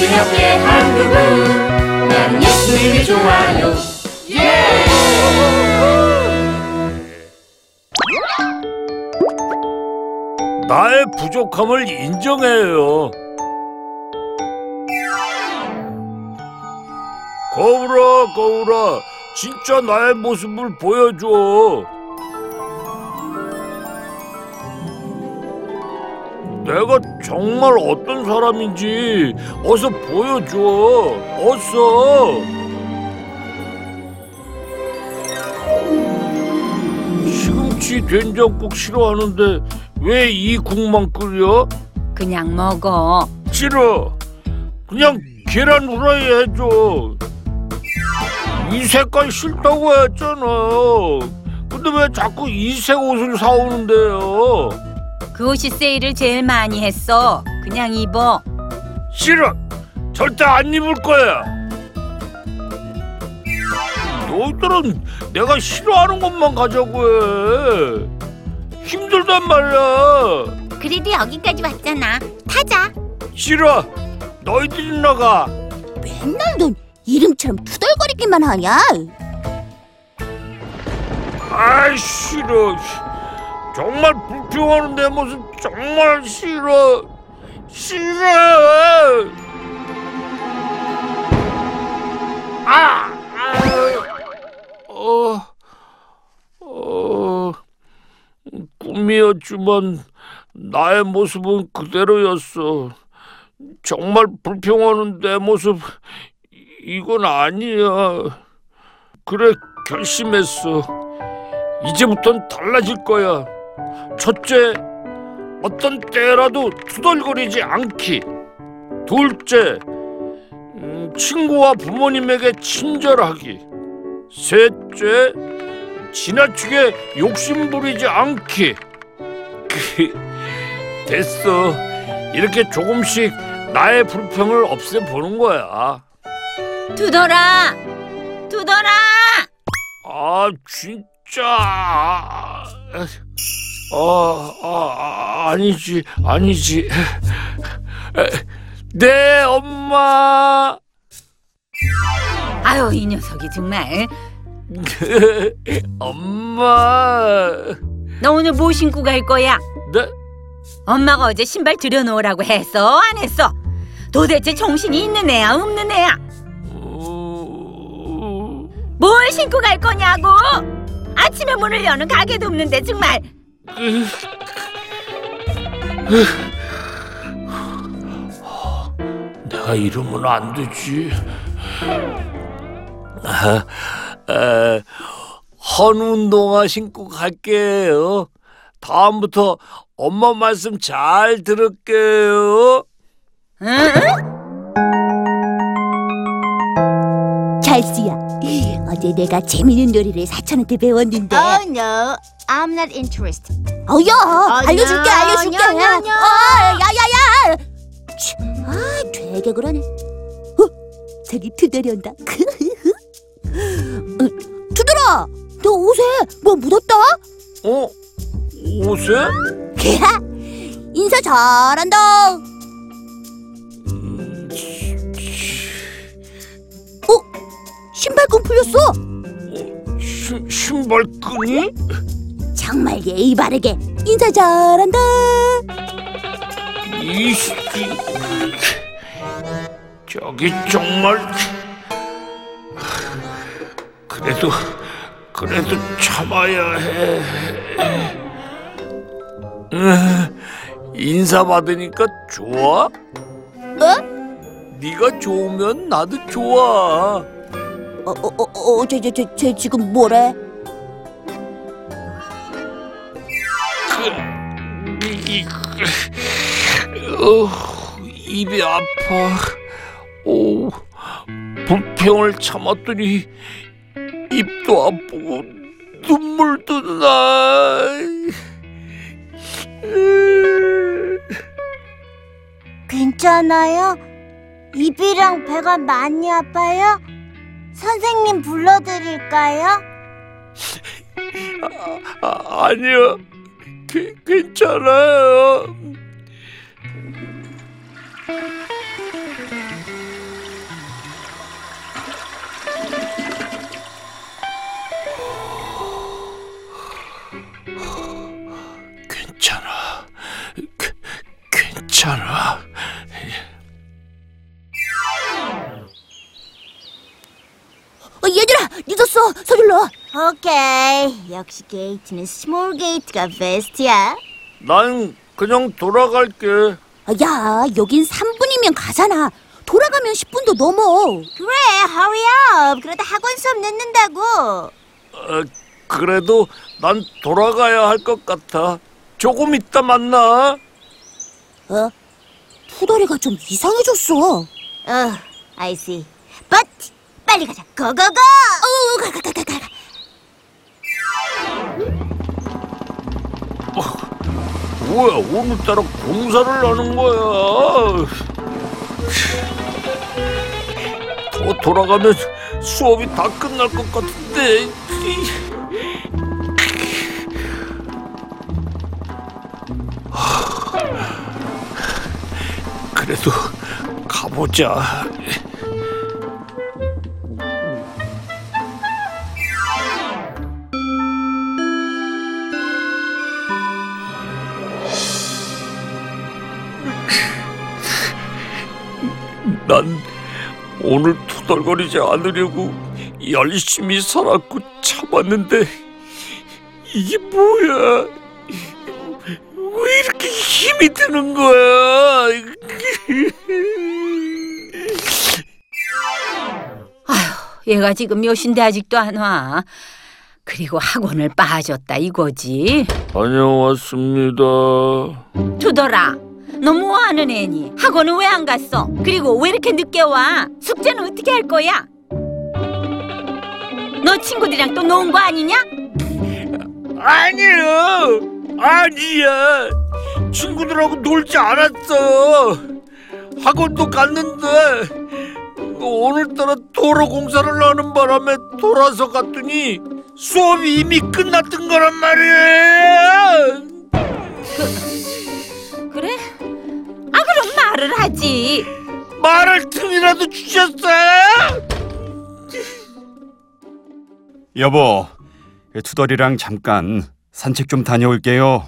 기적의 한 그분 나는 예수님이 좋아요 예! 나의 부족함을 인정해요. 거울아, 거울아, 진짜 나의 모습을 보여줘. 내가 정말 어떤 사람인지 어서 보여줘. 어서. 시금치 된장국 싫어하는데 왜 이 국만 끓여? 그냥 먹어. 싫어. 그냥 계란 후라이 해줘. 이 색깔 싫다고 했잖아. 근데 왜 자꾸 이색 옷을 사오는데요? 그 옷이 세일을 제일 많이 했어. 그냥 입어. 싫어. 절대 안 입을 거야. 너희들은 내가 싫어하는 것만 가자고 해. 힘들단 말이야. 그래도 여기까지 왔잖아. 타자. 싫어. 너희들이 나가. 맨날 넌 이름처럼 투덜거리기만 하냐? 아이 싫어. 정말 불평하는 내 모습 정말 싫어. 싫어. 아, 아, 어, 어, 꿈이었지만 나의 모습은 그대로였어. 정말 불평하는 내 모습 이건 아니야. 그래 결심했어. 이제부턴 달라질 거야. 첫째, 어떤 때라도 투덜거리지 않기. 둘째, 음, 친구와 부모님에게 친절하기. 셋째, 지나치게 욕심 부리지 않기. 됐어. 이렇게 조금씩 나의 불평을 없애보는 거야. 두더라. 두더라. 아 진짜 아, 아, 아 아니지 아니지 네 엄마 아유 이 녀석이 정말. 엄마 너 오늘 뭐 신고 갈 거야? 네 엄마가 어제 신발 들여놓으라고 했어? 안 했어? 도대체 정신이 있는 애야 없는 애야? 어, 뭘 신고 갈 거냐고? 아침에 문을 여는 가게도 없는데 정말. 내가 이러면 안 되지 아, 아, 헌 운동화 신고 갈게요 다음부터 엄마 말씀 잘 들을게요 응? 찰스야, 어제 내가 재밌는 요리를 사촌한테 배웠는데. Oh no, I'm not interested. 어여, 알려줄게, 야, 알려줄게. 야, 야, 야. 어, 야야야. 치, 아, 되게 그러네. 어, 저기 투덜이 온다. 어, 투덜아, 너 옷에 뭐 묻었다? 어? 옷에? 인사 잘한다. 어, 신발끈 풀렸어. 신, 신발끈이? 정말 예의 바르게 인사 잘한다. 이 새끼 저기 정말 그래도 그래도 참아야 해 음, 인사 받으니까 좋아? 어? 네가 좋으면 나도 좋아 어, 어, 어, 어, 쟤, 쟤, 쟤, 쟤 지금 뭐래? 이, 어, 입이 아파. 오, 불평을 참았더니 입도 아프고 눈물도 나. 괜찮아요? 입이랑 배가 많이 아파요? 선생님 불러드릴까요? 아, 아니요, 그, 괜찮아요. 괜찮아. 그, 괜찮아. 어, 얘들아, 늦었어. 서둘러. 오케이. 역시 게이트는 small gate가 베스트야. 난 그냥 돌아갈게. 아, 야, 여긴 3분이면 가잖아. 돌아가면 10분도 넘어. 그래, hurry up. 그러다 학원 수업 늦는다고. 어, 그래도 난 돌아가야 할 것 같아. 조금 이따 만나. 어? 포털이 좀 이상해졌어. 어, 어, I see. But 빨리 가자. 고고고. 어, 가, 가, 가, 가, 가. 뭐야, 오늘따라 공사를 하는 거야. 더 돌아가면 수업이 다 끝날 것 같은데. 그래도 가보자. 난 오늘 투덜거리지 않으려고 열심히 살았고 참았는데 이게 뭐야? 왜 이렇게 힘이 드는 거야? 얘가 지금 몇인데 아직도 안 와. 그리고 학원을 빠졌다 이거지. 다녀왔습니다. 두더라. 너 뭐 하는 애니? 학원은 왜 안 갔어? 그리고 왜 이렇게 늦게 와? 숙제는 어떻게 할 거야? 너 친구들이랑 또논거 아니냐? 아니요, 아니야. 친구들하고 놀지 않았어. 학원도 갔는데 오늘따라 도로 공사를 하는 바람에 돌아서 갔더니 수업이 이미 끝났던 거란 말이야. 그 여보, 투덜이랑 잠깐 산책 좀 다녀올게요.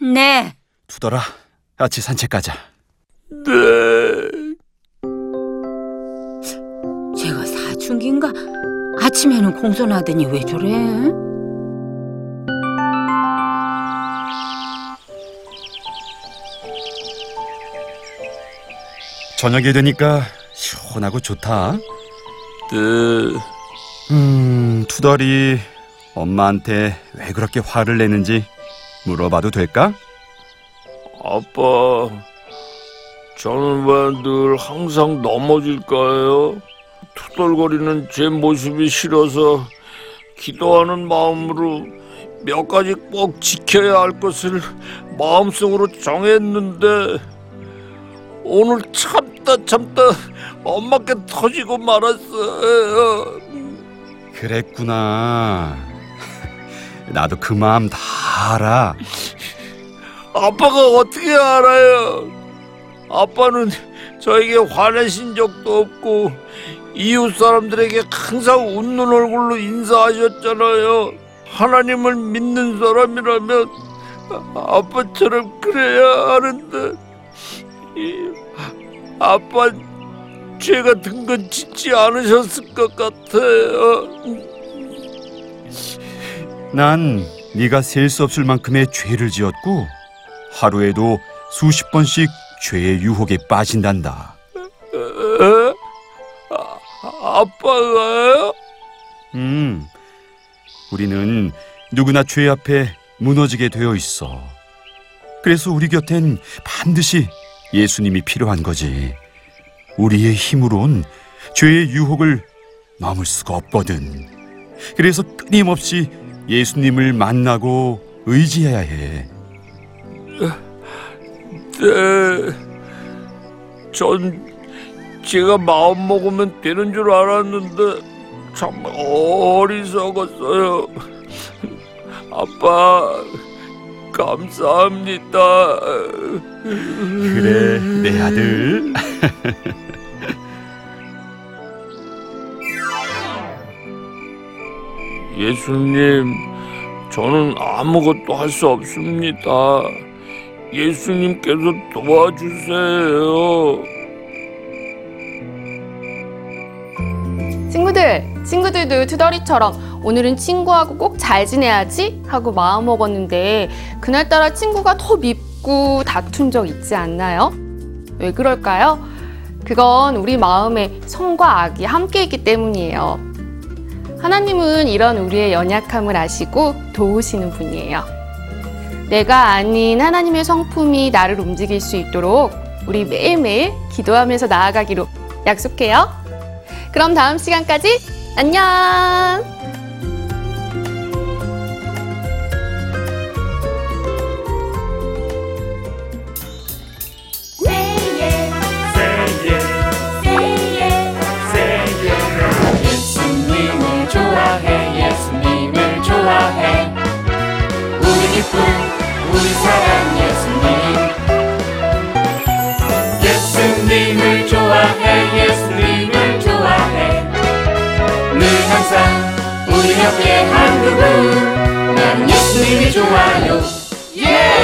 네. 투덜아, 같이 산책 가자. 네. 제가 사춘기인가? 아침에는 공손하더니 왜 저래? 저녁이 되니까 시원하고 좋다. 네. 음, 투덜이 엄마한테 왜 그렇게 화를 내는지 물어봐도 될까? 아빠, 저는 왜 늘 항상 넘어질까요? 투덜거리는 제 모습이 싫어서 기도하는 마음으로 몇 가지 꼭 지켜야 할 것을 마음속으로 정했는데 오늘 참다 참다 엄마께 터지고 말았어요. 그랬구나. 나도 그 마음 다 알아. 아빠가 어떻게 알아요? 아빠는 저에게 화내신 적도 없고 이웃 사람들에게 항상 웃는 얼굴로 인사하셨잖아요. 하나님을 믿는 사람이라면 아빠처럼 그래야 하는데 이, 아빠 죄 같은 건 짓지 않으셨을 것 같아요. 난 네가 셀 수 없을 만큼의 죄를 지었고 하루에도 수십 번씩 죄의 유혹에 빠진단다. 에? 아, 아빠가요? 음, 우리는 누구나 죄 앞에 무너지게 되어 있어. 그래서 우리 곁엔 반드시 예수님이 필요한 거지. 우리의 힘으론 죄의 유혹을 넘을 수가 없거든. 그래서 끊임없이 예수님을 만나고 의지해야 해. 네. 전 제가 마음 먹으면 되는 줄 알았는데 참 어리석었어요. 아빠 감사합니다. 그래, 내 아들. 예수님, 저는 아무것도 할 수 없습니다. 예수님께서 도와주세요. 친구들, 친구들도 투덜이처럼 오늘은 친구하고 꼭 잘 지내야지 하고 마음 먹었는데 그날따라 친구가 더 밉고 다툰 적 있지 않나요? 왜 그럴까요? 그건 우리 마음에 선과 악이 함께 있기 때문이에요. 하나님은 이런 우리의 연약함을 아시고 도우시는 분이에요. 내가 아닌 하나님의 성품이 나를 움직일 수 있도록 우리 매일매일 기도하면서 나아가기로 약속해요. 그럼 다음 시간까지 안녕! 우리 옆에 한 그분. 나는 예수님이 좋아요. 예